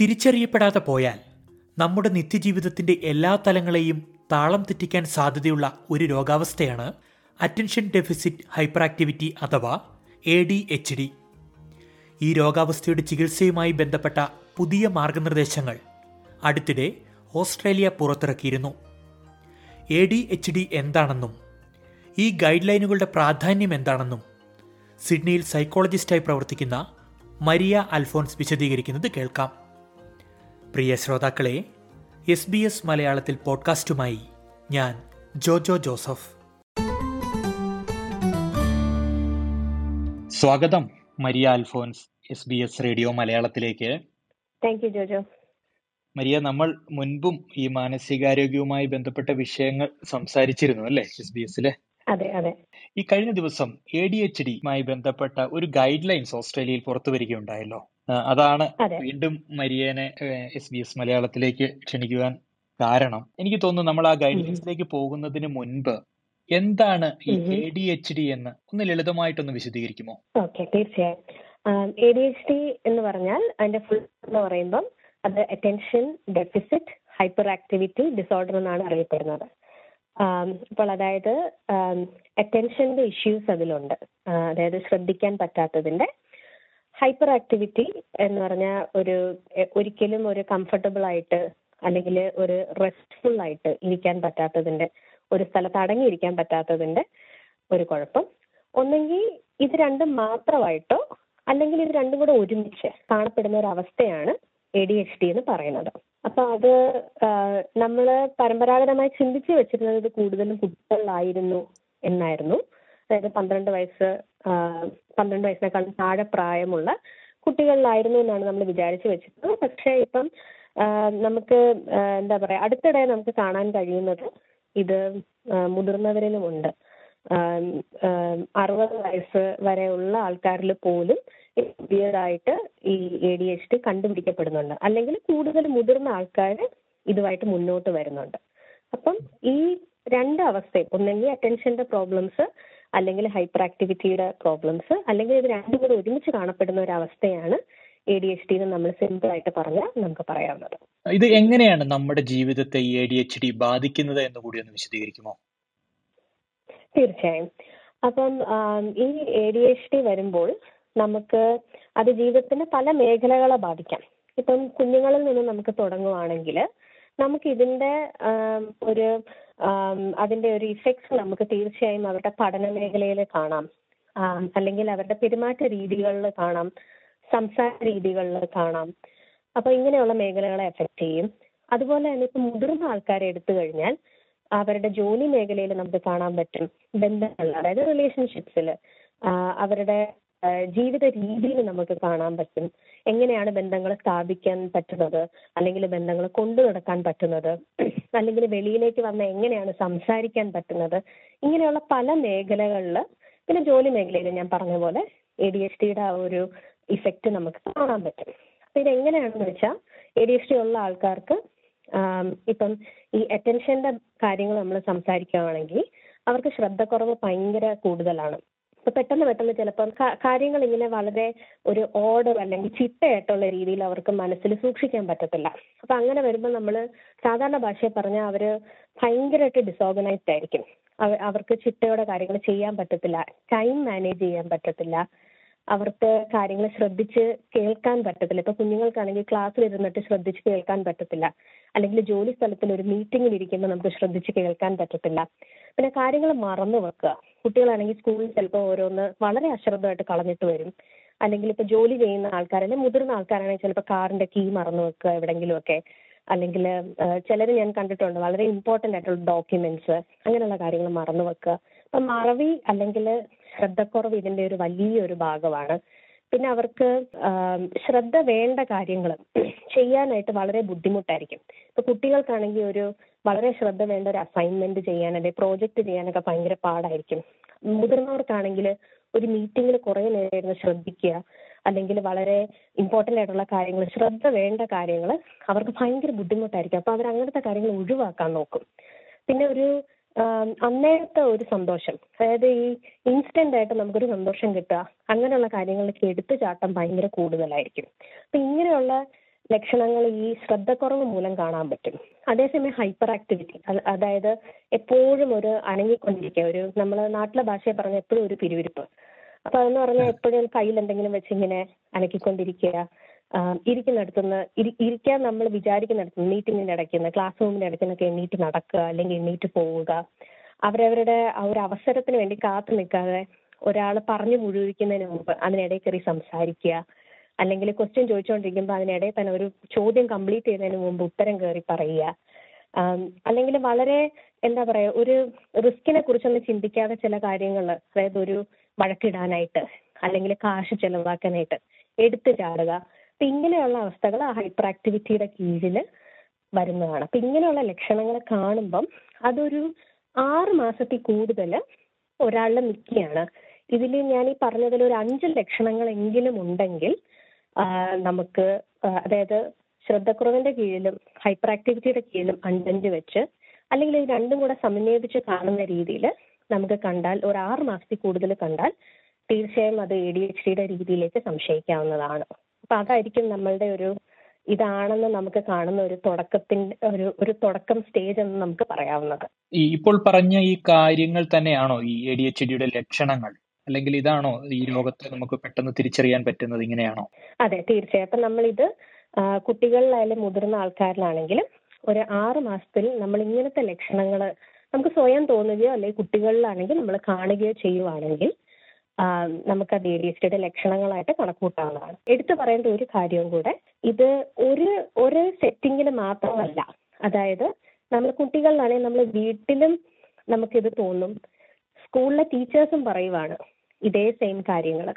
തിരിച്ചറിയപ്പെടാതെ പോയാൽ നമ്മുടെ നിത്യജീവിതത്തിന്റെ എല്ലാ തലങ്ങളെയും താളം തെറ്റിക്കാൻ സാധ്യതയുള്ള ഒരു രോഗാവസ്ഥയാണ് അറ്റൻഷൻ ഡെഫിസിറ്റ് ഹൈപ്പർ ആക്ടിവിറ്റി അഥവാ എ ഡി എച്ച് ഡി ഈ രോഗാവസ്ഥയുടെ ചികിത്സയുമായി ബന്ധപ്പെട്ട പുതിയ മാർഗനിർദ്ദേശങ്ങൾ അടുത്തിടെ ഓസ്ട്രേലിയ പുറത്തിറക്കിയിരുന്നു. എ ഡി എച്ച് ഡി എന്താണെന്നും ഈ ഗൈഡ് ലൈനുകളുടെ പ്രാധാന്യം എന്താണെന്നും സിഡ്നിയിൽ സൈക്കോളജിസ്റ്റായി പ്രവർത്തിക്കുന്ന മരിയ അൽഫോൺസ് വിശദീകരിക്കുന്നത് കേൾക്കാം. പ്രിയ ശ്രോതാക്കളെ എസ് ബി എസ് മലയാളത്തിൽ പോഡ്കാസ്റ്റുമായി ഞാൻ ജോജോ ജോസഫ്. സ്വാഗതം Maria Alphonse S B S radio മലയാളത്തിലേക്ക്. Thank you Jojo. മരിയ നമ്മൾ മുൻപും ഈ മാനസികാരോഗ്യവുമായി ബന്ധപ്പെട്ട വിഷയങ്ങൾ സംസാരിച്ചിരുന്നു അല്ലേ എസ് ബി എസിലെ? അതെ അതെ. ഈ കഴിഞ്ഞ ദിവസം എ ഡി എച്ച് ഡിയുമായി ബന്ധപ്പെട്ട ഒരു ഗൈഡ് ലൈൻസ് ഓസ്ട്രേലിയയിൽ പുറത്തു വരികയുണ്ടായല്ലോ അതാണ് വീണ്ടും മരിയേനെ എസ് ബി എസ് മലയാളത്തിലേക്ക് ക്ഷണിക്കുവാൻ കാരണം. എനിക്ക് തോന്നുന്നു നമ്മൾ ആ ഗൈഡൻസിലേക്ക് പോകുന്നതിന് മുൻപ് എന്താണ് ഈ. എ ഡി എച്ച് ഡി എന്ന് ഒന്ന് ലളിതമായിട്ടൊന്ന് വിശദീകരിക്കുമോ? ഓക്കെ തീർച്ചയായും. എ ഡി എച്ച് ഡി എന്ന് പറഞ്ഞാൽ അതിന്റെ ഫുൾ എന്ന് പറയുമ്പം അത് attention deficit hyperactivity disorder എന്നാണ് അറിയപ്പെടുന്നത്. അപ്പോൾ അതായത് അറ്റൻഷന്റെ ഇഷ്യൂസ് അതിലുണ്ട്. അതായത് ശ്രദ്ധിക്കാൻ പറ്റാത്തതിന്റെ ഹൈപ്പർ ആക്ടിവിറ്റി എന്ന് പറഞ്ഞാൽ ഒരു ഒരിക്കലും ഒരു കംഫർട്ടബിൾ ആയിട്ട് അല്ലെങ്കിൽ ഒരു റെസ്റ്റ്ഫുൾ ആയിട്ട് ഇരിക്കാൻ പറ്റാത്തതിന്റെ ഒരു സ്ഥലത്ത് അടങ്ങിയിരിക്കാൻ പറ്റാത്തതിന്റെ ഒരു കുഴപ്പം. ഒന്നെങ്കിൽ ഇത് രണ്ടും മാത്രമായിട്ടോ അല്ലെങ്കിൽ ഇത് രണ്ടും കൂടെ ഒരുമിച്ച് കാണപ്പെടുന്ന ഒരു അവസ്ഥയാണ് എ ഡി എച്ച് ഡി എന്ന് പറയുന്നത്. അപ്പൊ അത് നമ്മൾ പരമ്പരാഗതമായി ചിന്തിച്ചു വെച്ചിരുന്നത് കൂടുതലും കുട്ടികളിലായിരുന്നു എന്നായിരുന്നു. അതായത് പന്ത്രണ്ട് വയസ്സ് പന്ത്രണ്ട് വയസ്സിനേക്കാളും താഴെ പ്രായമുള്ള കുട്ടികളിലായിരുന്നു എന്നാണ് നമ്മൾ വിചാരിച്ചു വെച്ചിരുന്നത്. പക്ഷേ ഇപ്പം നമുക്ക് എന്താ പറയാ അടുത്തിടെ നമുക്ക് കാണാൻ കഴിയുന്നത് ഇത് മുതിർന്നവരിലും ഉണ്ട്. അറുപത് വയസ്സ് വരെയുള്ള ആൾക്കാരിൽ പോലും പുതിയതായിട്ട് ഈ എ ഡി എച്ച് ഡി കണ്ടുപിടിക്കപ്പെടുന്നുണ്ട്. അല്ലെങ്കിൽ കൂടുതൽ മുതിർന്ന ആൾക്കാർ ഇതുമായിട്ട് മുന്നോട്ട് വരുന്നുണ്ട്. അപ്പം ഈ രണ്ട് അവസ്ഥയും ഒന്നെങ്കിൽ അറ്റൻഷന്റെ പ്രോബ്ലംസ് അല്ലെങ്കിൽ ഹൈപ്പർ ആക്ടിവിറ്റിയുടെ പ്രോബ്ലംസ് അല്ലെങ്കിൽ ഇത് രണ്ടും കൂടെ ഒരുമിച്ച് കാണപ്പെടുന്ന ഒരു അവസ്ഥയാണ് എ ഡി എച്ച് ഡി എന്ന് നമ്മൾ സിമ്പിൾ ആയിട്ട് പറഞ്ഞാൽ നമുക്ക് പറയാവുന്നത്. ഇത് എങ്ങനെയാണ് നമ്മുടെ ജീവിതത്തെ എ ഡി എച്ച് ഡി ബാധിക്കുന്നത് എന്ന് കൂടി ഒന്ന് വിശദീകരിക്കുമോ? തീർച്ചയായും. അപ്പം ഈ എ ഡി എച്ച് ഡി വരുമ്പോൾ നമുക്ക് അത് ജീവിതത്തിന്റെ പല മേഖലകളെ ബാധിക്കാം. ഇപ്പം കുഞ്ഞുങ്ങളിൽ നിന്ന് നമുക്ക് തുടങ്ങുവാണെങ്കിൽ നമുക്ക് ഇതിന്റെ ഒരു അതിന്റെ ഒരു ഇഫക്ട്സ് നമുക്ക് തീർച്ചയായും അവരുടെ പഠന മേഖലയിൽ കാണാം അല്ലെങ്കിൽ അവരുടെ പെരുമാറ്റ രീതികളിൽ കാണാം. സംസാര രീതികളിൽ കാണാം. അപ്പൊ ഇങ്ങനെയുള്ള മേഖലകളെ എഫക്ട് ചെയ്യും. അതുപോലെ തന്നെ ഇപ്പൊ മുതിർന്ന ആൾക്കാരെ എടുത്തു കഴിഞ്ഞാൽ അവരുടെ ജോലി മേഖലയിൽ നമുക്ക് കാണാൻ പറ്റും. ബന്ധങ്ങൾ അതായത് റിലേഷൻഷിപ്സിൽ അവരുടെ ജീവിത രീതിയിൽ നമുക്ക് കാണാൻ പറ്റും. എങ്ങനെയാണ് ബന്ധങ്ങൾ സ്ഥാപിക്കാൻ പറ്റുന്നത്? അല്ലെങ്കിൽ ബന്ധങ്ങൾ കൊണ്ടു നടക്കാൻ പറ്റുന്നത്? അല്ലെങ്കിൽ വെളിയിലേക്ക് വന്ന എങ്ങനെയാണ് സംസാരിക്കാൻ പറ്റുന്നത്? ഇങ്ങനെയുള്ള പല മേഖലകളിൽ പിന്നെ ജോലി മേഖലയിൽ ഞാൻ പറഞ്ഞ പോലെ എ ഡി എച്ച് ഡിയുടെ ആ ഒരു ഇഫക്റ്റ് നമുക്ക് കാണാൻ പറ്റും. അപ്പൊ ഇത് എങ്ങനെയാണെന്ന് വെച്ചാൽ എ ഡി എച്ച് ഡി ഉള്ള ആൾക്കാർക്ക് ഇപ്പം ഈ അറ്റൻഷന്റെ കാര്യങ്ങൾ നമ്മൾ സംസാരിക്കുകയാണെങ്കിൽ അവർക്ക് ശ്രദ്ധക്കുറവ് ഭയങ്കര കൂടുതലാണ്. പെട്ടെന്ന് പെട്ടെന്ന് ചിലപ്പം കാര്യങ്ങൾ ഇങ്ങനെ വളരെ ഒരു ഓർഡർ അല്ലെങ്കിൽ ചിട്ടയായിട്ടുള്ള രീതിയിൽ അവർക്ക് മനസ്സിൽ സൂക്ഷിക്കാൻ പറ്റത്തില്ല. അപ്പൊ അങ്ങനെ വരുമ്പോൾ നമ്മൾ സാധാരണ ഭാഷയിൽ പറഞ്ഞാൽ അവർ ഭയങ്കരമായിട്ട് ഡിസോർഗനൈസ്ഡ് ആയിരിക്കും. അവ- അവർക്ക് ചിട്ടയോടെ കാര്യങ്ങൾ ചെയ്യാൻ പറ്റത്തില്ല. ടൈം മാനേജ് ചെയ്യാൻ പറ്റത്തില്ല. അവർക്ക് കാര്യങ്ങൾ ശ്രദ്ധിച്ച് കേൾക്കാൻ പറ്റത്തില്ല. ഇപ്പൊ കുഞ്ഞുങ്ങൾക്കാണെങ്കിൽ ക്ലാസ്സിൽ ഇരുന്നിട്ട് ശ്രദ്ധിച്ച് കേൾക്കാൻ പറ്റത്തില്ല. അല്ലെങ്കിൽ ജോലി സ്ഥലത്തിൽ ഒരു മീറ്റിംഗിൽ ഇരിക്കുമ്പോൾ നമുക്ക് ശ്രദ്ധിച്ച് കേൾക്കാൻ പറ്റത്തില്ല. പിന്നെ കാര്യങ്ങൾ മറന്നു വെക്കുക. കുട്ടികളാണെങ്കിൽ സ്കൂളിൽ ചിലപ്പോൾ ഓരോന്ന് വളരെ അശ്രദ്ധമായിട്ട് കളഞ്ഞിട്ട് വരും. അല്ലെങ്കിൽ ഇപ്പൊ ജോലി ചെയ്യുന്ന ആൾക്കാർ അല്ലെങ്കിൽ മുതിർന്ന ആൾക്കാരാണെങ്കിൽ ചിലപ്പോൾ കാറിന്റെ കീ മറന്നു വെക്കുക എവിടെങ്കിലും ഒക്കെ അല്ലെങ്കിൽ ചിലർ ഞാൻ കണ്ടിട്ടുണ്ട് വളരെ ഇമ്പോർട്ടന്റ് ആയിട്ടുള്ള ഡോക്യുമെന്റ്സ് അങ്ങനെയുള്ള കാര്യങ്ങൾ മറന്നു വെക്കുക. അപ്പൊ മറവി അല്ലെങ്കിൽ ശ്രദ്ധക്കുറവ് ഇതിന്റെ ഒരു വലിയൊരു ഭാഗമാണ്. പിന്നെ അവർക്ക് ശ്രദ്ധ വേണ്ട കാര്യങ്ങൾ ചെയ്യാനായിട്ട് വളരെ ബുദ്ധിമുട്ടായിരിക്കും. ഇപ്പൊ കുട്ടികൾക്കാണെങ്കിൽ ഒരു വളരെ ശ്രദ്ധ വേണ്ട ഒരു അസൈൻമെന്റ് ചെയ്യാൻ അല്ലെങ്കിൽ പ്രോജക്റ്റ് ചെയ്യാനൊക്കെ ഭയങ്കര പാടായിരിക്കും. മുതിർന്നവർക്കാണെങ്കിൽ ഒരു മീറ്റിംഗിൽ കുറെ നേരം ശ്രദ്ധിക്കുക അല്ലെങ്കിൽ വളരെ ഇമ്പോർട്ടന്റ് ആയിട്ടുള്ള കാര്യങ്ങൾ ശ്രദ്ധ വേണ്ട കാര്യങ്ങൾ അവർക്ക് ഭയങ്കര ബുദ്ധിമുട്ടായിരിക്കും. അപ്പൊ അവർ അങ്ങനത്തെ കാര്യങ്ങൾ ഒഴിവാക്കാൻ നോക്കും. പിന്നെ ഒരു അന്നേരത്തെ ഒരു സന്തോഷം. അതായത് ഈ ഇൻസ്റ്റന്റ് ആയിട്ട് നമുക്കൊരു സന്തോഷം കിട്ടുക അങ്ങനെയുള്ള കാര്യങ്ങളിലേക്ക് എടുത്തു ചാട്ടം ഭയങ്കര കൂടുതലായിരിക്കും. അപ്പൊ ഇങ്ങനെയുള്ള ലക്ഷണങ്ങൾ ഈ ശ്രദ്ധക്കുറവ് മൂലം കാണാൻ പറ്റും. അതേസമയം ഹൈപ്പർ ആക്ടിവിറ്റി അതായത് എപ്പോഴും ഒരു അനങ്ങിക്കൊണ്ടിരിക്കുക ഒരു നമ്മൾ നാട്ടിലെ ഭാഷയെ പറഞ്ഞ എപ്പോഴും ഒരു പിരിവിരിപ്പ്. അപ്പൊ അതെന്ന് പറഞ്ഞാൽ എപ്പോഴും കയ്യിൽ എന്തെങ്കിലും വെച്ച് ഇങ്ങനെ അനക്കിക്കൊണ്ടിരിക്കുക ഇരിക്കുന്നിടത്തുനിന്ന് ഇരിക്കാൻ നമ്മൾ വിചാരിക്കുന്നിടത്തുനിന്ന് മീറ്റിങ്ങിന്റെ ഇടയ്ക്ക് ക്ലാസ് റൂമിന്റെ ഇടയ്ക്കുന്നൊക്കെ എണ്ണീറ്റ് നടക്കുക അല്ലെങ്കിൽ എണ്ണീറ്റ് പോവുക. അവരവരുടെ ആ ഒരു അവസരത്തിന് വേണ്ടി കാത്തു നിൽക്കാതെ ഒരാൾ പറഞ്ഞു മുഴുവിക്കുന്നതിന് മുമ്പ് അതിനിടയിൽ കയറി സംസാരിക്കുക. അല്ലെങ്കിൽ ക്വസ്റ്റ്യൻ ചോദിച്ചുകൊണ്ടിരിക്കുമ്പോൾ അതിനിടയിൽ തന്നെ ഒരു ചോദ്യം കംപ്ലീറ്റ് ചെയ്യുന്നതിന് മുമ്പ് ഉത്തരം കയറി പറയുക. അല്ലെങ്കിൽ വളരെ എന്താ പറയാ ഒരു റിസ്കിനെ കുറിച്ചൊന്നും ചിന്തിക്കാതെ ചില കാര്യങ്ങൾ അതായത് ഒരു വഴക്കിടാനായിട്ട് അല്ലെങ്കിൽ കാശ് ചെലവാക്കാനായിട്ട് എടുത്തു ചാടുക. അപ്പൊ ഇങ്ങനെയുള്ള അവസ്ഥകൾ ആ ഹൈപ്പർ ആക്ടിവിറ്റിയുടെ കീഴിൽ വരുന്നതാണ്. അപ്പൊ ഇങ്ങനെയുള്ള ലക്ഷണങ്ങൾ കാണുമ്പം അതൊരു ആറ് മാസത്തിൽ കൂടുതൽ ഒരാളിൽ നിൽക്കുകയാണ്. ഇതിൽ ഞാൻ ഈ പറഞ്ഞതിൽ ഒരു അഞ്ച് ലക്ഷണങ്ങളെങ്കിലും ഉണ്ടെങ്കിൽ നമുക്ക് അതായത് ശ്രദ്ധക്കുറവിന്റെ കീഴിലും ഹൈപ്പർ ആക്ടിവിറ്റിയുടെ കീഴിലും അഞ്ചഞ്ച് വെച്ച് അല്ലെങ്കിൽ ഈ രണ്ടും കൂടെ സമന്വയിപ്പിച്ച് കാണുന്ന രീതിയിൽ നമുക്ക് കണ്ടാൽ ഒരു ആറ് മാസത്തിൽ കൂടുതൽ കണ്ടാൽ തീർച്ചയായും അത് എ ഡി എച്ച് ഡിയുടെ രീതിയിലേക്ക് സംശയിക്കാവുന്നതാണ്. അപ്പൊ അതായിരിക്കും നമ്മളുടെ ഒരു ഇതാണെന്ന് നമുക്ക് കാണുന്ന ഒരു തുടക്കത്തിന്റെ ഒരു ഒരു തുടക്കം സ്റ്റേജ് എന്ന് നമുക്ക് പറയാവുന്നത്. ഈ ഇപ്പോൾ പറഞ്ഞ ഈ കാര്യങ്ങൾ തന്നെയാണോ ഈ എ ഡി എച്ച് ഡിയുടെ ലക്ഷണങ്ങൾ? അല്ലെങ്കിൽ ഇതാണോ ഈ രോഗത്തെ നമുക്ക് പെട്ടെന്ന് തിരിച്ചറിയാൻ പറ്റുന്നത് ഇങ്ങനെയാണോ? അതെ തീർച്ചയായും. അപ്പൊ നമ്മളിത് കുട്ടികളിലായാലും മുതിർന്ന ആൾക്കാരിലാണെങ്കിലും ഒരു ആറ് മാസത്തിൽ നമ്മൾ ഇങ്ങനത്തെ ലക്ഷണങ്ങൾ നമുക്ക് സ്വയം തോന്നുകയോ അല്ലെങ്കിൽ കുട്ടികളിലാണെങ്കിൽ നമ്മൾ കാണുകയോ ചെയ്യുവാണെങ്കിൽ നമുക്ക് അത് ഡി എസ് ഡിയുടെ ലക്ഷണങ്ങളായിട്ട് കണക്കൂട്ടാവുന്നതാണ്. എടുത്തു പറയേണ്ട ഒരു കാര്യവും കൂടെ ഇത് ഒരു ഒരു സെറ്റിങ്ങിന് മാത്രമല്ല. അതായത് നമ്മൾ കുട്ടികളിലാണെങ്കിൽ നമ്മൾ വീട്ടിലും നമുക്കിത് തോന്നും. സ്കൂളിലെ ടീച്ചേഴ്സും പറയുവാണ് ഇതേ സെയിം കാര്യങ്ങൾ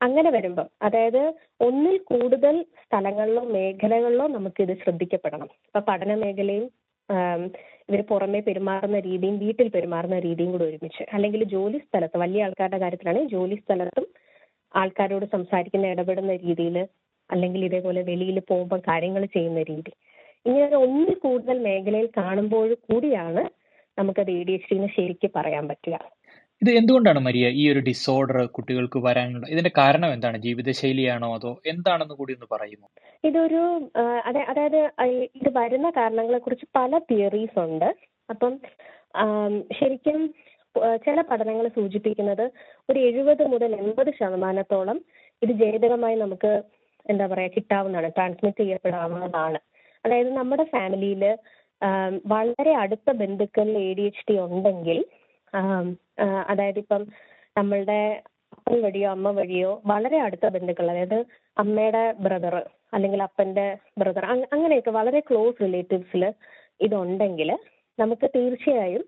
അങ്ങനെ വരുമ്പം അതായത് ഒന്നിൽ കൂടുതൽ സ്ഥലങ്ങളിലോ മേഖലകളിലോ നമുക്കിത് ശ്രദ്ധിക്കപ്പെടണം. ഇപ്പൊ പഠന മേഖലയും ഇവർ പുറമെ പെരുമാറുന്ന രീതിയും വീട്ടിൽ പെരുമാറുന്ന രീതിയും കൂടെ ഒരുമിച്ച്. അല്ലെങ്കിൽ ജോലി സ്ഥലത്ത് വലിയ ആൾക്കാരുടെ കാര്യത്തിലാണെങ്കിൽ ജോലി സ്ഥലത്തും ആൾക്കാരോട് സംസാരിക്കുന്ന ഇടപെടുന്ന രീതിയിൽ അല്ലെങ്കിൽ ഇതേപോലെ വെളിയിൽ പോകുമ്പോൾ കാര്യങ്ങൾ ചെയ്യുന്ന രീതി. ഇങ്ങനെ ഒന്നിൽ കൂടുതൽ മേഖലയിൽ കാണുമ്പോൾ കൂടിയാണ് നമുക്കത് എ ഡി എച്ച് ഡിന്ന് ശരിക്കും പറയാൻ പറ്റുക. ഇത് എന്തുകൊണ്ടാണ് മരിയ ഈ ഒരു ഡിസോർഡർ കുട്ടികൾക്ക് വരാനുള്ള ഇതിന്റെ കാരണം എന്താണ്? ജീവിതശൈലിയാണോ അതോ എന്താണെന്ന് കൂടി ഒന്ന് പറയുന്നു ഇതൊരു അതായത് ഇത് വരുന്ന കാരണങ്ങളെ കുറിച്ച് പല തിയറീസ് ഉണ്ട്. അപ്പം ശരിക്കും ചില പഠനങ്ങൾ സൂചിപ്പിക്കുന്നത് ഒരു എഴുപത് മുതൽ എൺപത് ശതമാനത്തോളം ഇത് ജനിതകമായി നമുക്ക് എന്താ പറയാ കിട്ടാവുന്നതാണ് ട്രാൻസ്മിറ്റ് ചെയ്യപ്പെടാവുന്നതാണ്. അതായത് നമ്മുടെ ഫാമിലിയിൽ വളരെ അടുത്ത ബന്ധുക്കളിൽ എ ഡി എച്ച് ഡി ഉണ്ടെങ്കിൽ അതായത് ഇപ്പം നമ്മളുടെ അപ്പൻ വഴിയോ അമ്മ വഴിയോ വളരെ അടുത്ത ബന്ധുക്കൾ അതായത് അമ്മയുടെ ബ്രദർ അല്ലെങ്കിൽ അപ്പന്റെ ബ്രദർ അങ്ങനെയൊക്കെ വളരെ ക്ലോസ് റിലേറ്റീവ്സിൽ ഇതുണ്ടെങ്കിൽ നമുക്ക് തീർച്ചയായും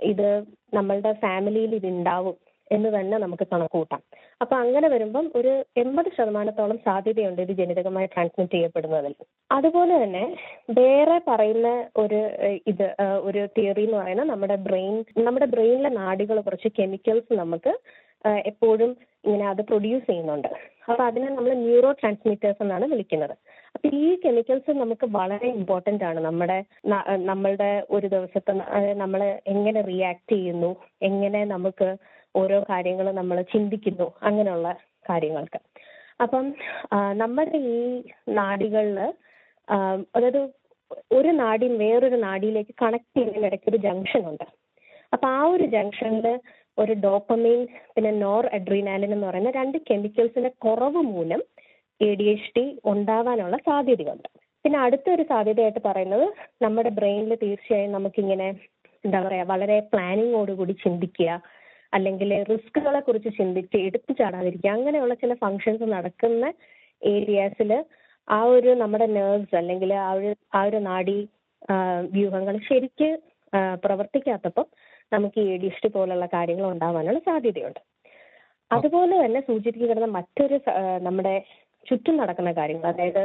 ഇത് നമ്മളുടെ ഫാമിലിയിൽ ഇത് ഉണ്ടാവും എന്ന് തന്നെ നമുക്ക് കണക്കൂട്ടാം അപ്പൊ അങ്ങനെ വരുമ്പം ഒരു എൺപത് ശതമാനത്തോളം സാധ്യതയുണ്ട് ഇത് ജനിതകമായി ട്രാൻസ്മിറ്റ് ചെയ്യപ്പെടുന്നതിൽ. അതുപോലെ തന്നെ വേറെ പറയുന്ന ഒരു ഇത് ഒരു തിയറി എന്ന് പറയുന്നത് നമ്മുടെ ബ്രെയിൻ നമ്മുടെ ബ്രെയിനിലെ നാടികൾ കുറച്ച് കെമിക്കൽസ് നമുക്ക് എപ്പോഴും ഇങ്ങനെ അത് പ്രൊഡ്യൂസ് ചെയ്യുന്നുണ്ട്. അപ്പൊ അതിനെ നമ്മൾ ന്യൂറോ ട്രാൻസ്മിറ്റേഴ്സ് എന്നാണ് വിളിക്കുന്നത്. അപ്പൊ ഈ കെമിക്കൽസ് നമുക്ക് വളരെ ഇമ്പോർട്ടന്റ് ആണ്. നമ്മുടെ നമ്മളുടെ ഒരു ദിവസത്തെ നമ്മൾ എങ്ങനെ റിയാക്ട് ചെയ്യുന്നു എങ്ങനെ നമുക്ക് ഓരോ കാര്യങ്ങൾ നമ്മൾ ചിന്തിക്കുന്നു അങ്ങനെയുള്ള കാര്യങ്ങൾക്ക്. അപ്പം നമ്മുടെ ഈ നാടികളിൽ അതായത് ഒരു നാടിൽ വേറൊരു നാടിയിലേക്ക് കണക്ട് ചെയ്യുന്നതിനിടയ്ക്ക് ഒരു ജംഗ്ഷൻ ഉണ്ട്. അപ്പൊ ആ ഒരു ജംഗ്ഷനിൽ ഒരു ഡോപ്പമീൻ പിന്നെ നോർ അഡ്രീനാലിൻ എന്ന് പറയുന്ന രണ്ട് കെമിക്കൽസിന്റെ കുറവ് മൂലം എ ഡി എച്ച് ഡി ഉണ്ടാവാനുള്ള സാധ്യതയുണ്ട്. പിന്നെ അടുത്തൊരു സാധ്യതയായിട്ട് പറയുന്നത് നമ്മുടെ ബ്രെയിനിൽ തീർച്ചയായും നമുക്കിങ്ങനെ എന്താ പറയാ വളരെ പ്ലാനിങ്ങോടുകൂടി ചിന്തിക്കുക അല്ലെങ്കിൽ റിസ്കുകളെ കുറിച്ച് ചിന്തിച്ച് എടുത്തു ചാടാതിരിക്കുക. അങ്ങനെയുള്ള ചില ഫങ്ഷൻസ് നടക്കുന്ന ഏരിയാസിൽ ആ ഒരു നമ്മുടെ നെർവ്സ് അല്ലെങ്കിൽ ആ ഒരു ആ ഒരു നാഡി വ്യൂഹങ്ങൾ ശരിക്ക് പ്രവർത്തിക്കാത്തപ്പം നമുക്ക് ഈ എഡിസ്റ്റ് പോലുള്ള കാര്യങ്ങൾ ഉണ്ടാവാനുള്ള സാധ്യതയുണ്ട്. അതുപോലെ തന്നെ സൂചിപ്പിക്കപ്പെടുന്ന മറ്റൊരു നമ്മുടെ ചുറ്റും നടക്കുന്ന കാര്യങ്ങൾ. അതായത്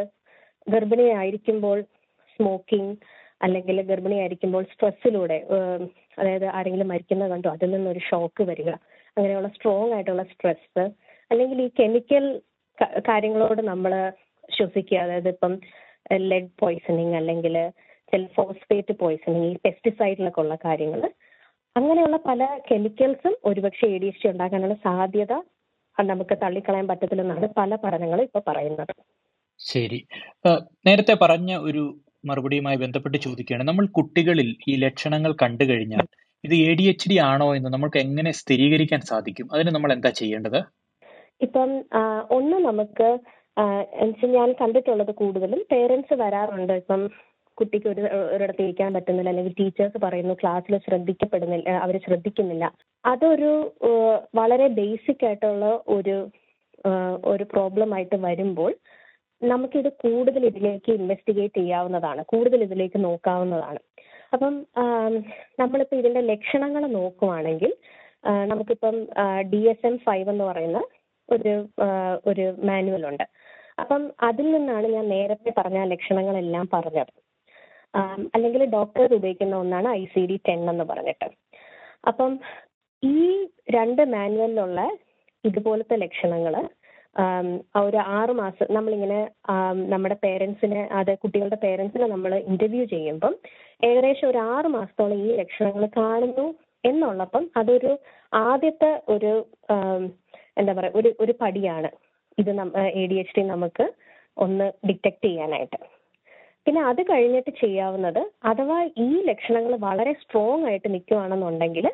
ഗർഭിണിയായിരിക്കുമ്പോൾ സ്മോക്കിംഗ് അല്ലെങ്കിൽ ഗർഭിണിയായിരിക്കുമ്പോൾ സ്ട്രെസ്സിലൂടെ അതായത് ആരെങ്കിലും മരിക്കുന്നത് കണ്ടോ അതിൽ നിന്നൊരു ഷോക്ക് വരിക അങ്ങനെയുള്ള സ്ട്രോങ് ആയിട്ടുള്ള സ്ട്രെസ് അല്ലെങ്കിൽ ഈ കെമിക്കൽ കാര്യങ്ങളോട് നമ്മൾ ശ്വസിക്കുക അതായത് ഇപ്പം ലെഡ് പോയ്സണിങ് അല്ലെങ്കിൽ ചില ഫോസ്ഫേറ്റ് പോയ്സണിങ് ഈ പെസ്റ്റിസൈഡിലൊക്കെ ഉള്ള കാര്യങ്ങൾ അങ്ങനെയുള്ള പല കെമിക്കൽസും ഒരുപക്ഷെ എ ഡി എച്ച് ഉണ്ടാക്കാനുള്ള സാധ്യത നമുക്ക് തള്ളിക്കളയാൻ പറ്റത്തില്ലെന്നാണ് പല പഠനങ്ങളും ഇപ്പൊ പറയുന്നത്. ശരി. നേരത്തെ പറഞ്ഞ ഒരു മറുപടിയുമായി ബന്ധപ്പെട്ട് ചോദിക്കുകയാണ്. നമ്മൾ കുട്ടികളിൽ ഈ ലക്ഷണങ്ങൾ കണ്ടു കഴിഞ്ഞാൽ ഇത് എ ഡി എച്ച് ഡി ആണോ എന്ന് നമുക്ക് എങ്ങനെ സ്ഥിരീകരിക്കാൻ സാധിക്കും? അതിന് നമ്മൾ എന്താ ചെയ്യേണ്ടത്? ഇപ്പം ഒന്ന് നമുക്ക് ഞാൻ കണ്ടിട്ടുള്ളത് കൂടുതലും പേരൻസ് വരാറുണ്ട്. ഇപ്പം കുട്ടിക്ക് ഒരു ഒരിടത്ത് ഇരിക്കാൻ പറ്റുന്നില്ല അല്ലെങ്കിൽ ടീച്ചേഴ്സ് പറയുന്നു ക്ലാസ്സിൽ ശ്രദ്ധിക്കപ്പെടുന്നില്ല അവർ ശ്രദ്ധിക്കുന്നില്ല. അതൊരു വളരെ ബേസിക് ആയിട്ടുള്ള ഒരു ഒരു പ്രോബ്ലം ആയിട്ട് വരുമ്പോൾ നമുക്കിത് കൂടുതൽ ഇതിലേക്ക് ഇൻവെസ്റ്റിഗേറ്റ് ചെയ്യാവുന്നതാണ് കൂടുതൽ ഇതിലേക്ക് നോക്കാവുന്നതാണ്. അപ്പം നമ്മളിപ്പോൾ ഇതിന്റെ ലക്ഷണങ്ങൾ നോക്കുവാണെങ്കിൽ നമുക്കിപ്പം ഡി എസ് എം ഫൈവ് എന്ന് പറയുന്ന ഒരു ഒരു മാനുവൽ ഉണ്ട്. അപ്പം അതിൽ നിന്നാണ് ഞാൻ നേരത്തെ പറഞ്ഞ ലക്ഷണങ്ങളെല്ലാം പറഞ്ഞത്. അല്ലെങ്കിൽ ഡോക്ടർ ഉപയോഗിക്കുന്ന ഒന്നാണ് ഐ സി ഡി ടെൻ എന്ന് പറഞ്ഞിട്ട്. അപ്പം ഈ രണ്ട് മാനുവലിലുള്ള ഇതുപോലത്തെ ലക്ഷണങ്ങൾ ഒരു ആറ് മാസം നമ്മളിങ്ങനെ നമ്മുടെ പേരൻസിനെ അത് കുട്ടികളുടെ പേരൻസിനെ നമ്മൾ ഇന്റർവ്യൂ ചെയ്യുമ്പം ഏകദേശം ഒരു ആറ് മാസത്തോളം ഈ ലക്ഷണങ്ങൾ കാണുന്നു എന്നുള്ളപ്പം അതൊരു ആദ്യത്തെ ഒരു എന്താ പറയുക ഒരു ഒരു പടിയാണ്. ഇത് എ ഡി എച്ച് ഡി നമുക്ക് ഒന്ന് ഡിറ്റക്ട് ചെയ്യാനായിട്ട്. പിന്നെ അത് കഴിഞ്ഞിട്ട് ചെയ്യാവുന്നത് അഥവാ ഈ ലക്ഷണങ്ങൾ വളരെ സ്ട്രോങ് ആയിട്ട് നിൽക്കുകയാണെന്നുണ്ടെങ്കിൽ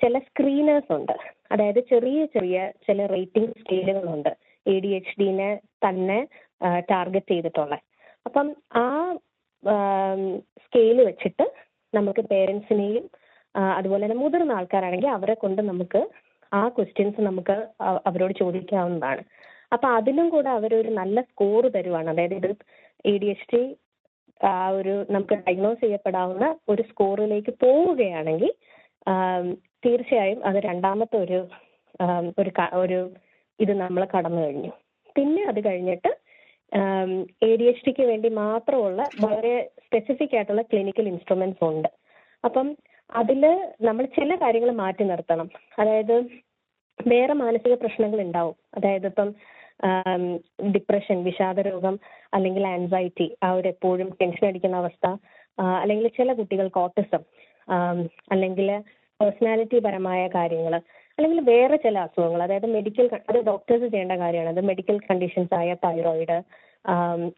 ചില സ്ക്രീനേഴ്സ് ഉണ്ട്. അതായത് ചെറിയ ചെറിയ ചില റേറ്റിംഗ് സ്കെയിലുകളുണ്ട് എ ഡി എച്ച് ഡിനെ തന്നെ ടാർഗറ്റ് ചെയ്തിട്ടുള്ളത് അപ്പം ആ സ്കെയിൽ വെച്ചിട്ട് നമുക്ക് പേരൻസിനെയും അതുപോലെ തന്നെ മുതിർന്ന ആൾക്കാരാണെങ്കിൽ അവരെ കൊണ്ട് നമുക്ക് ആ ക്വസ്റ്റ്യൻസ് നമുക്ക് അവരോട് ചോദിക്കാവുന്നതാണ്. അപ്പൊ അതിലും കൂടെ അവരൊരു നല്ല സ്കോർ തരുവാണ്. അതായത് ഇത് എ ഡി എച്ച് ഡി ആ ഒരു നമുക്ക് ഡയഗ്നോസ് ചെയ്യപ്പെടാവുന്ന ഒരു സ്കോറിലേക്ക് പോവുകയാണെങ്കിൽ തീർച്ചയായും അത് രണ്ടാമത്തെ ഒരു ഒരു ഒരു ഇത് നമ്മൾ കടന്നു കഴിഞ്ഞു. പിന്നെ അത് കഴിഞ്ഞിട്ട് എ ഡി എച്ച് ഡിക്ക് വേണ്ടി മാത്രമുള്ള വളരെ സ്പെസിഫിക് ആയിട്ടുള്ള ക്ലിനിക്കൽ ഇൻസ്ട്രുമെന്റ്സ് ഉണ്ട്. അപ്പം അതിൽ നമ്മൾ ചില കാര്യങ്ങൾ മാറ്റി നിർത്തണം. അതായത് വേറെ മാനസിക പ്രശ്നങ്ങൾ ഉണ്ടാവും. അതായത് ഇപ്പം ഡിപ്രഷൻ വിഷാദരോഗം അല്ലെങ്കിൽ ആൻസൈറ്റി ആ ഒരു എപ്പോഴും ടെൻഷൻ അടിക്കുന്ന അവസ്ഥ അല്ലെങ്കിൽ ചില കുട്ടികൾക്ക് ഓട്ടിസം അല്ലെങ്കിൽ പേഴ്സണാലിറ്റി പരമായ കാര്യങ്ങൾ അല്ലെങ്കിൽ വേറെ ചില അസുഖങ്ങൾ അതായത് മെഡിക്കൽ അത് ഡോക്ടേഴ്സ് ചെയ്യേണ്ട കാര്യമാണ്. അത് മെഡിക്കൽ കണ്ടീഷൻസ് ആയ തൈറോയിഡ്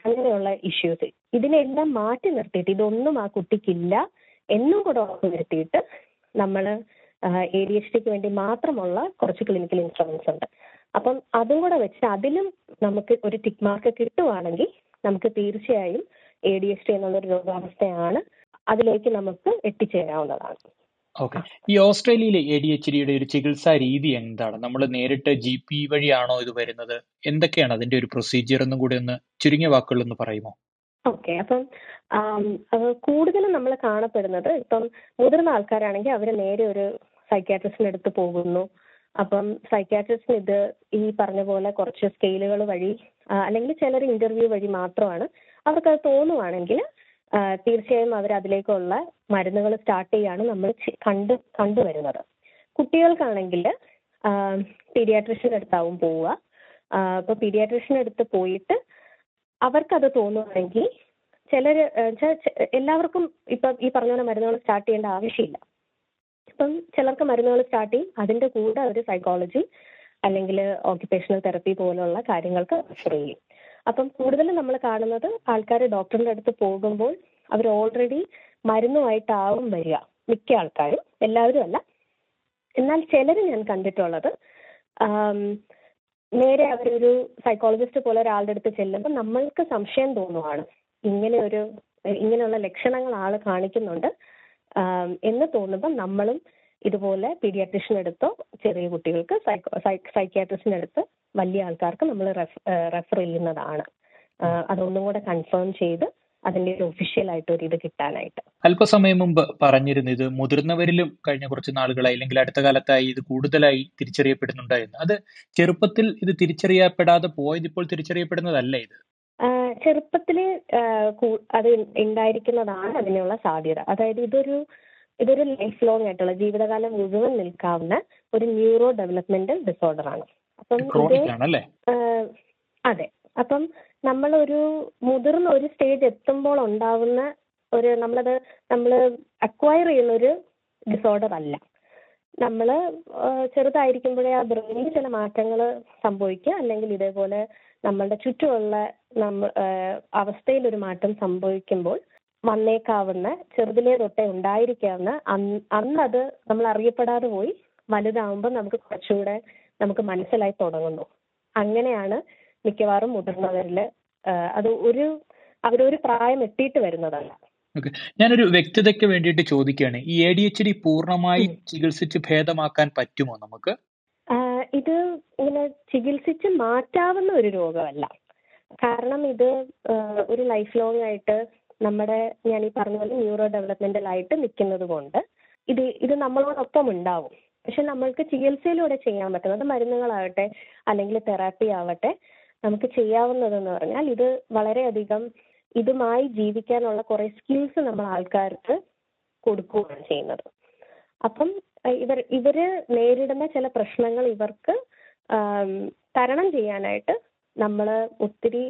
അങ്ങനെയുള്ള ഇഷ്യൂസ് ഇതിനെല്ലാം മാറ്റി നിർത്തിയിട്ട് ഇതൊന്നും ആ കുട്ടിക്കില്ല എന്നും കൂടെ ഉറപ്പ് വരുത്തിയിട്ട് നമ്മൾ എ ഡി എച്ച് ഡിക്ക് വേണ്ടി മാത്രമുള്ള കുറച്ച് ക്ലിനിക്കൽ ഇൻസ്ട്രുമെന്റ്സ് ഉണ്ട്. അപ്പം അതും കൂടെ വെച്ച് അതിലും നമുക്ക് ഒരു ടിക്ക് മാർക്ക് കിട്ടുവാണെങ്കിൽ നമുക്ക് തീർച്ചയായും എ ഡി എച്ച് ഡി എന്നുള്ളൊരു രോഗാവസ്ഥയാണ് അതിലേക്ക് നമുക്ക് എത്തിച്ചേരാവുന്നതാണ്. ഓക്കെ. ഈ ഓസ്ട്രേലിയയിലെ എ ഡി എച്ച് ഡിയുടെ ഒരു ചികിത്സാ രീതി എന്താണ്? നമ്മൾ നേരിട്ട് ജി പി വഴിയാണോ ഇത് വരുന്നത്? എന്തൊക്കെയാണ് അതിന്റെ ഒരു പ്രൊസീജിയർ എന്നും കൂടി ഒന്ന് ചുരുങ്ങിയ വാക്കുകളൊന്ന് പറയുമോ? ഓക്കെ. അപ്പം കൂടുതലും നമ്മൾ കാണപ്പെടുന്നത് ഇപ്പം മുതിർന്ന ആൾക്കാരാണെങ്കിൽ അവർ നേരെ ഒരു സൈക്യാട്രിസ്റ്റിന്റെ അടുത്ത് പോകുന്നു. അപ്പം സൈക്യാട്രിസ്റ്റിന് ഇത് ഈ പറഞ്ഞ പോലെ കുറച്ച് സ്കെയിലുകൾ വഴി അല്ലെങ്കിൽ ചിലർ ഇന്റർവ്യൂ വഴി മാത്രമാണ് അവർക്ക് അത് തോന്നുവാണെങ്കിൽ തീർച്ചയായും അവർ അതിലേക്കുള്ള മരുന്നുകൾ സ്റ്റാർട്ട് ചെയ്യാണ് നമ്മൾ കണ്ട് കണ്ടുവരുന്നത് കുട്ടികൾക്കാണെങ്കിൽ പീഡിയാട്രിഷ്യന്റെ അടുത്താവും പോവുക. അപ്പോൾ പീഡിയാട്രിഷ്യന്റെ അടുത്ത് പോയിട്ട് അവർക്കത് തോന്നുവാണെങ്കിൽ ചിലർ എല്ലാവർക്കും ഇപ്പം ഈ പറഞ്ഞ പോലെ മരുന്നുകൾ സ്റ്റാർട്ട് ചെയ്യേണ്ട ആവശ്യമില്ല. ഇപ്പം ചിലർക്ക് മരുന്നുകൾ സ്റ്റാർട്ട് ചെയ്യും. അതിന്റെ കൂടെ ഒരു സൈക്കോളജി അല്ലെങ്കിൽ ഓക്യുപേഷണൽ തെറപ്പി പോലുള്ള കാര്യങ്ങൾക്ക് റെഫർ ചെയ്യും. അപ്പം കൂടുതലും നമ്മൾ കാണുന്നത് ആൾക്കാർ ഡോക്ടറിന്റെ അടുത്ത് പോകുമ്പോൾ അവർ ഓൾറെഡി മരുന്നുമായിട്ടാവും വരിക. മിക്ക ആൾക്കാരും എല്ലാവരും അല്ല. എന്നാൽ ചിലർ ഞാൻ കണ്ടിട്ടുള്ളത് നേരെ അവരൊരു സൈക്കോളജിസ്റ്റ് പോലെ ഒരാളുടെ അടുത്ത് ചെല്ലുമ്പോൾ നമ്മൾക്ക് സംശയം തോന്നുവാണ്. ഇങ്ങനെ ഒരു ഇങ്ങനെയുള്ള ലക്ഷണങ്ങൾ ആൾ കാണിക്കുന്നുണ്ട്. എന്ന് തോന്നുമ്പോൾ നമ്മളും ഇതുപോലെ പീഡിയാട്രിഷ്യൻ എടുത്തോ ചെറിയ കുട്ടികൾക്ക് സൈക്കോ സൈക്യാട്രിസ്റ്റിന്റെ അടുത്ത് വലിയ ആൾക്കാർക്ക് നമ്മൾ റെഫർ ചെയ്യുന്നതാണ്. അതൊന്നും കൂടെ കൺഫേം ചെയ്ത് അതിന്റെ ഒരു ഒഫീഷ്യൽ ആയിട്ട് ഒരു ഇത് കിട്ടാനായിട്ട്. അല്പസമയം മുമ്പ് പറഞ്ഞിരുന്നു ഇത് മുതിർന്നവരിലും കഴിഞ്ഞ കുറച്ച് നാളുകളായി അല്ലെങ്കിൽ അടുത്ത കാലത്തായി ഇത് കൂടുതലായി തിരിച്ചറിയപ്പെടുന്നുണ്ടായിരുന്നു അത് ചെറുപ്പത്തിൽ ഇത് തിരിച്ചറിയപ്പെടാതെ പോയത് ഇപ്പോൾ തിരിച്ചറിയപ്പെടുന്നതല്ല ഇത്. കൂ- അത് ഉണ്ടായിരിക്കുന്നതാണ് അതിനുള്ള സാധ്യത. അതായത് ഇതൊരു ഇതൊരു ലൈഫ് ലോങ് ആയിട്ടുള്ള ജീവിതകാലം മുഴുവൻ നിൽക്കാവുന്ന ഒരു ന്യൂറോ ഡെവലപ്മെന്റൽ ഡിസോർഡർ ആണ്. അപ്പം ഇത് അതെ. അപ്പം നമ്മളൊരു മുതിർന്ന ഒരു സ്റ്റേജ് എത്തുമ്പോൾ ഉണ്ടാവുന്ന ഒരു നമ്മളത് നമ്മൾ അക്വയർ ചെയ്യുന്ന ഒരു ഡിസോർഡർ അല്ല നമ്മൾ ചെറുതായിരിക്കുമ്പോഴേ ആ ബ്രെയിനിൽ ചില മാറ്റങ്ങൾ സംഭവിക്കുക. അല്ലെങ്കിൽ ഇതേപോലെ നമ്മളുടെ ചുറ്റുമുള്ള നമ്മ അവസ്ഥയിൽ ഒരു മാറ്റം സംഭവിക്കുമ്പോൾ വന്നേക്കാവുന്ന ചെറുതിലേ തൊട്ടേ ഉണ്ടായിരിക്കാവുന്ന അന്ന് അന്നത് നമ്മൾ അറിയപ്പെടാതെ പോയി വലുതാവുമ്പോൾ നമുക്ക് കുറച്ചുകൂടെ നമുക്ക് മനസ്സിലായി തുടങ്ങുന്നു. അങ്ങനെയാണ് മിക്കവാറും മുതിർന്നവരിൽ അത് ഒരു അവരൊരു പ്രായം എത്തിയിട്ട് വരുന്നതല്ല. ഓക്കെ. ഞാനൊരു വ്യക്തതയ്ക്ക് വേണ്ടിയിട്ട് ചോദിക്കുകയാണ് ഈ എ ഡി എച്ച് ഡി പൂർണമായി ചികിത്സിച്ച് ഭേദമാക്കാൻ പറ്റുമോ നമുക്ക്? ഇത് ഇങ്ങനെ ചികിത്സിച്ച് മാറ്റാവുന്ന ഒരു രോഗമല്ല. കാരണം ഇത് ഒരു ലൈഫ് ലോങ് ആയിട്ട് നമ്മുടെ ഞാൻ ഈ പറഞ്ഞ പോലെ ന്യൂറോ ഡെവലപ്മെന്റലായിട്ട് നിൽക്കുന്നത് കൊണ്ട് ഇത് ഇത് നമ്മളോടൊപ്പം ഉണ്ടാവും. പക്ഷെ നമ്മൾക്ക് ചികിത്സയിലൂടെ ചെയ്യാൻ പറ്റുന്നത് മരുന്നുകളാവട്ടെ അല്ലെങ്കിൽ തെറാപ്പി ആവട്ടെ നമുക്ക് ചെയ്യാവുന്നതെന്ന് പറഞ്ഞാൽ ഇത് വളരെയധികം ഇതുമായി ജീവിക്കാനുള്ള കുറെ സ്കിൽസ് നമ്മൾ ആൾക്കാർക്ക് കൊടുക്കുകയാണ് ചെയ്യുന്നത്. അപ്പം ഇവർ ഇവർ നേരിടുന്ന ചില പ്രശ്നങ്ങൾ ഇവർക്ക് തരണം ചെയ്യാനായിട്ട് നമ്മൾ ഒത്തിരി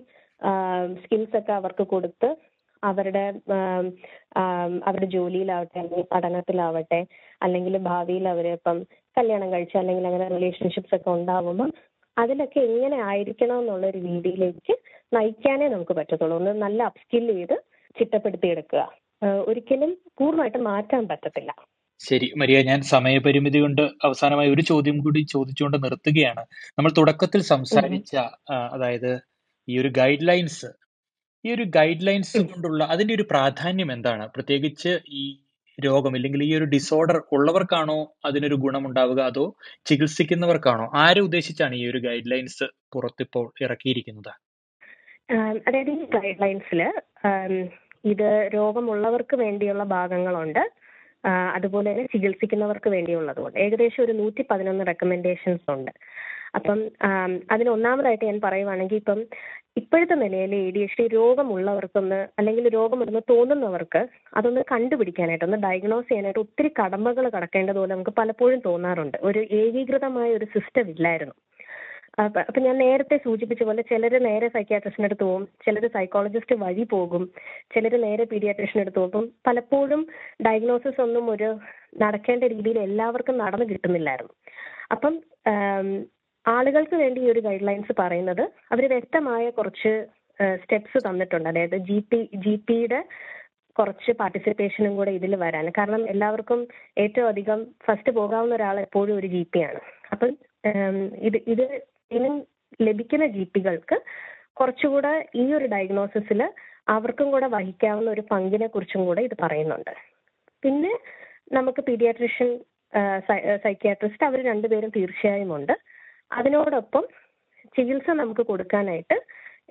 സ്കിൽസ് ഒക്കെ അവർക്ക് കൊടുത്ത് അവരുടെ അവരുടെ ജോലിയിലാവട്ടെ അല്ലെങ്കിൽ പഠനത്തിലാവട്ടെ അല്ലെങ്കിൽ ഭാവിയിൽ അവർ ഇപ്പം കല്യാണം കഴിച്ച് അല്ലെങ്കിൽ അങ്ങനെ റിലേഷൻഷിപ്സ് ഒക്കെ ഉണ്ടാവുമ്പം അതിലൊക്കെ എങ്ങനെ ആയിരിക്കണം എന്നുള്ള ഒരു രീതിയിലേക്ക് നയിക്കാനേ നമുക്ക് പറ്റത്തുള്ളൂ. ഒന്ന് നല്ല അപ്സ്കിൽ ചെയ്ത് ചിട്ടപ്പെടുത്തിയെടുക്കുക ഒരിക്കലും പൂർണമായിട്ട് മാറ്റാൻ പറ്റത്തില്ല. ശരി. മരിയ ഞാൻ സമയപരിമിതി കൊണ്ട് അവസാനമായി ഒരു ചോദ്യം കൂടി ചോദിച്ചുകൊണ്ട് നിർത്തുകയാണ്. നമ്മൾ തുടക്കത്തിൽ സംസാരിച്ച അതായത് ഈ ഒരു ഗൈഡ് ലൈൻസ് ഈ ഒരു ഗൈഡ് ലൈൻസ് കൊണ്ടുള്ള അതിന്റെ ഒരു പ്രാധാന്യം എന്താണ്? പ്രത്യേകിച്ച് ഈ രോഗം അല്ലെങ്കിൽ ഈ ഒരു ഡിസോർഡർ ഉള്ളവർക്കാണോ അതിനൊരു ഗുണമുണ്ടാവുക? അതോ ചികിത്സിക്കുന്നവർക്കാണോ? ആരെ ഉദ്ദേശിച്ചാണ് ഈ ഒരു ഗൈഡ് ലൈൻസ് പുറത്തിപ്പോൾ ഇറക്കിയിരിക്കുന്നത്? അതായത് ഈ ഗൈഡ് ലൈൻസിൽ ഇത് രോഗമുള്ളവർക്ക് വേണ്ടിയുള്ള ഭാഗങ്ങളുണ്ട്. അതുപോലെ തന്നെ ചികിത്സിക്കുന്നവർക്ക് വേണ്ടിയുള്ളതുകൊണ്ട് ഏകദേശം ഒരു നൂറ്റി പതിനൊന്ന് റെക്കമെൻഡേഷൻസ് ഉണ്ട്. അപ്പം അതിന് ഒന്നാമതായിട്ട് ഞാൻ പറയുവാണെങ്കിൽ ഇപ്പം ഇപ്പോഴത്തെ നിലയിൽ എ ഡി എച്ച് ഡി രോഗമുള്ളവർക്കൊന്ന് അല്ലെങ്കിൽ രോഗമുണ്ടെന്ന് തോന്നുന്നവർക്ക് അതൊന്ന് കണ്ടുപിടിക്കാനായിട്ട് ഒന്ന് ഡയഗ്നോസ് ചെയ്യാനായിട്ട് ഒത്തിരി കടമ്പകൾ കടക്കേണ്ടതുപോലെ നമുക്ക് പലപ്പോഴും തോന്നാറുണ്ട്. ഒരു ഏകീകൃതമായ ഒരു സിസ്റ്റം ഇല്ലായിരുന്നു. അപ്പൊ ഞാൻ നേരത്തെ സൂചിപ്പിച്ച പോലെ ചിലർ നേരെ സൈക്യാട്രിസ്റ്റിന്റെ അടുത്ത് പോകും ചിലർ സൈക്കോളജിസ്റ്റ് വഴി പോകും ചിലർ നേരെ പീഡിയാട്രിഷ്യന്റെ അടുത്ത് പോകും. പലപ്പോഴും ഡയഗ്നോസിസ് ഒന്നും ഒരു നടക്കേണ്ട രീതിയിൽ എല്ലാവർക്കും നടന്നു കിട്ടുന്നില്ലായിരുന്നു. അപ്പം ആളുകൾക്ക് വേണ്ടി ഈ ഒരു ഗൈഡ് ലൈൻസ് പറയുന്നത് അവർ വ്യക്തമായ കുറച്ച് സ്റ്റെപ്സ് തന്നിട്ടുണ്ട്. അതായത് ജി പി ജി പിയുടെ കുറച്ച് പാർട്ടിസിപ്പേഷനും കൂടെ ഇതിൽ വരാൻ. കാരണം എല്ലാവർക്കും ഏറ്റവും അധികം ഫസ്റ്റ് പോകാവുന്ന ഒരാൾ എപ്പോഴും ഒരു ജി പി ആണ്. അപ്പം ഇത് ഇത് ഇനിയും ലഭിക്കുന്ന ജി പികൾക്ക് കുറച്ചുകൂടെ ഈ ഒരു ഡയഗ്നോസിസിൽ അവർക്കും കൂടെ വഹിക്കാവുന്ന ഒരു പങ്കിനെ കുറിച്ചും കൂടെ ഇത് പറയുന്നുണ്ട്. പിന്നെ നമുക്ക് പീഡിയാട്രിഷ്യൻ സൈക്യാട്രിസ്റ്റ് അവർ രണ്ടുപേരും തീർച്ചയായും ഉണ്ട്. അതിനോടൊപ്പം ചികിത്സ നമുക്ക് കൊടുക്കാനായിട്ട്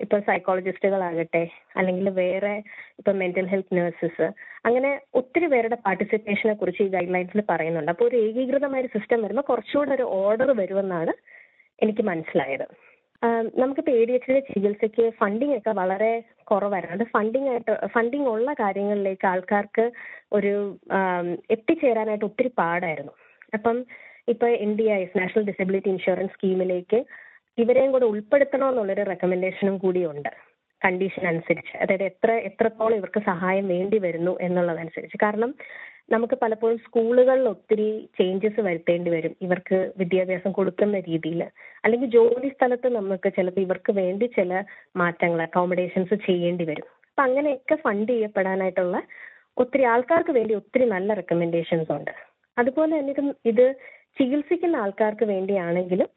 ഇപ്പൊ സൈക്കോളജിസ്റ്റുകളാകട്ടെ അല്ലെങ്കിൽ വേറെ ഇപ്പൊ മെന്റൽ ഹെൽത്ത് നഴ്സസ് അങ്ങനെ ഒത്തിരി പേരുടെ പാർട്ടിസിപ്പേഷനെ കുറിച്ച് ഈ ഗൈഡ് ലൈൻസിൽ പറയുന്നുണ്ട്. അപ്പോൾ ഒരു ഏകീകൃതമായ ഒരു സിസ്റ്റം വരുമ്പോൾ കുറച്ചുകൂടെ ഒരു ഓർഡർ വരുമെന്നാണ് എനിക്ക് മനസ്സിലായത്. നമുക്കിപ്പോൾ എ ഡി എച്ചിന്റെ ചികിത്സയ്ക്ക് ഫണ്ടിങ് ഒക്കെ വളരെ കുറവായിരുന്നു. ഫണ്ടിങ് ആയിട്ട് ഫണ്ടിങ് ഉള്ള കാര്യങ്ങളിലേക്ക് ആൾക്കാർക്ക് ഒരു എത്തിച്ചേരാനായിട്ട് ഒത്തിരി പാടായിരുന്നു. അപ്പം ഇപ്പൊ N D I S national disability insurance സ്കീമിലേക്ക് ഇവരെയും കൂടെ ഉൾപ്പെടുത്തണമെന്നുള്ളൊരു റെക്കമെൻഡേഷനും കൂടിയുണ്ട്. കണ്ടീഷൻ അനുസരിച്ച്. അതായത് എത്ര എത്രത്തോളം ഇവർക്ക് സഹായം വേണ്ടി വരുന്നു എന്നുള്ളതനുസരിച്ച്. കാരണം നമുക്ക് പലപ്പോഴും സ്കൂളുകളിൽ ഒത്തിരി ചേഞ്ചസ് വരുത്തേണ്ടി വരും. ഇവർക്ക് വിദ്യാഭ്യാസം കൊടുക്കുന്ന രീതിയിൽ അല്ലെങ്കിൽ ജോലി സ്ഥലത്ത് നമുക്ക് ചിലപ്പോൾ ഇവർക്ക് വേണ്ടി ചില മാറ്റങ്ങൾ അക്കോമഡേഷൻസ് ചെയ്യേണ്ടി വരും. അപ്പൊ അങ്ങനെയൊക്കെ ഫണ്ട് ചെയ്യപ്പെടാനായിട്ടുള്ള ഒത്തിരി ആൾക്കാർക്ക് വേണ്ടി ഒത്തിരി നല്ല റെക്കമെൻഡേഷൻസ് ഉണ്ട്. അതുപോലെ തന്നെ ഇത് ചികിത്സിക്കുന്ന ആൾക്കാർക്ക് വേണ്ടിയാണെങ്കിലും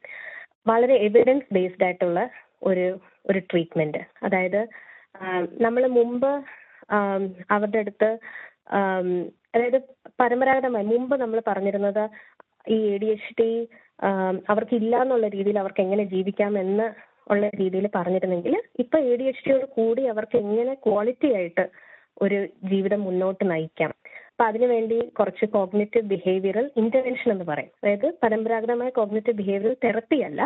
വളരെ എവിഡൻസ് ബേസ്ഡ് ആയിട്ടുള്ള ഒരു ഒരു ട്രീറ്റ്മെന്റ് അതായത് നമ്മൾ മുമ്പ് അവരുടെ അടുത്ത് അതായത് പരമ്പരാഗതമായി മുമ്പ് നമ്മൾ പറഞ്ഞിരുന്നത് ഈ എ ഡി എച്ച് ഡി അവർക്ക് ഇല്ല എന്നുള്ള രീതിയിൽ അവർക്ക് എങ്ങനെ ജീവിക്കാം എന്ന് ഉള്ള രീതിയിൽ പറഞ്ഞിരുന്നെങ്കിൽ ഇപ്പൊ എ ഡി എച്ച് ഡിയോട് കൂടി അവർക്ക് എങ്ങനെ ക്വാളിറ്റി ആയിട്ട് ഒരു ജീവിതം മുന്നോട്ട് നയിക്കാം. അപ്പൊ അതിനുവേണ്ടി കുറച്ച് കോഗ്നേറ്റീവ് ബിഹേവിയറൽ ഇന്റർവെൻഷൻ എന്ന് പറയും. അതായത് പരമ്പരാഗതമായ കോഗ്നേറ്റീവ് ബിഹേവിയറൽ തെറപ്പി അല്ല.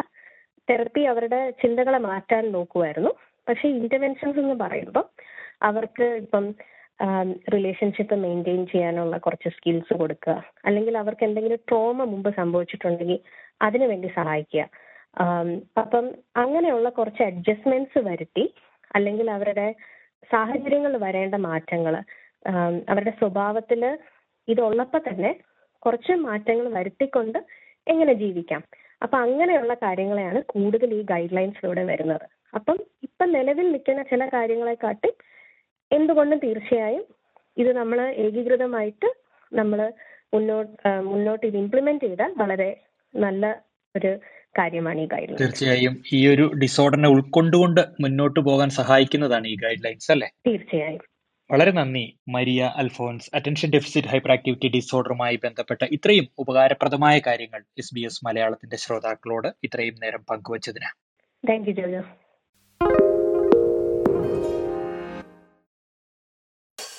തെറപ്പി അവരുടെ ചിന്തകളെ മാറ്റാൻ നോക്കുമായിരുന്നു പക്ഷെ ഇന്റർവെൻഷൻസ് എന്ന് പറയുമ്പോൾ അവർക്ക് ഇപ്പം റിലേഷൻഷിപ്പ് മെയിന്റെയിൻ ചെയ്യാനുള്ള കുറച്ച് സ്കിൽസ് കൊടുക്കുക. അല്ലെങ്കിൽ അവർക്ക് എന്തെങ്കിലും ട്രോമ മുമ്പ് സംഭവിച്ചിട്ടുണ്ടെങ്കിൽ അതിനു വേണ്ടി സഹായിക്കുക. അപ്പം അങ്ങനെയുള്ള കുറച്ച് അഡ്ജസ്റ്റ്മെന്റ്സ് വരുത്തി അല്ലെങ്കിൽ അവരുടെ സാഹചര്യങ്ങളിൽ വരേണ്ട മാറ്റങ്ങൾ അവരുടെ സ്വഭാവത്തിൽ ഇതുള്ളപ്പോൾ തന്നെ കുറച്ച് മാറ്റങ്ങൾ വരുത്തിക്കൊണ്ട് എങ്ങനെ ജീവിക്കാം. അപ്പൊ അങ്ങനെയുള്ള കാര്യങ്ങളെയാണ് കൂടുതൽ ഈ ഗൈഡ് ലൈൻസിലൂടെ വരുന്നത്. അപ്പം ഇപ്പം നിലവിൽ നിൽക്കുന്ന ചില കാര്യങ്ങളെക്കാട്ടി എന്തുകൊണ്ടും തീർച്ചയായും ഇത് നമ്മൾ ഏകീകൃതമായിട്ട് നമ്മൾ മുന്നോട്ട് മുന്നോട്ട് ഇത് ഇംപ്ലിമെന്റ് ചെയ്താൽ വളരെ നല്ല ഒരു കാര്യമാണ് ഈ ഗൈഡ് ലൈൻ തീർച്ചയായും ഈ ഒരു ഡിസോർഡറിനെ ഉൾക്കൊണ്ടുകൊണ്ട് മുന്നോട്ട് പോകാൻ സഹായിക്കുന്നതാണ് ഈ ഗൈഡ് ലൈൻസ് അല്ലേ? തീർച്ചയായും. വളരെ നന്ദി Maria Alphonse. Attention deficit hyperactivity ഡിസോർഡറുമായി ബന്ധപ്പെട്ട ഇത്രയും ഉപകാരപ്രദമായ കാര്യങ്ങൾ എസ് ബി എസ് മലയാളത്തിന്റെ ശ്രോതാക്കളോട് ഇത്രയും നേരം പങ്കുവച്ചതിന്. Thank you Jojo.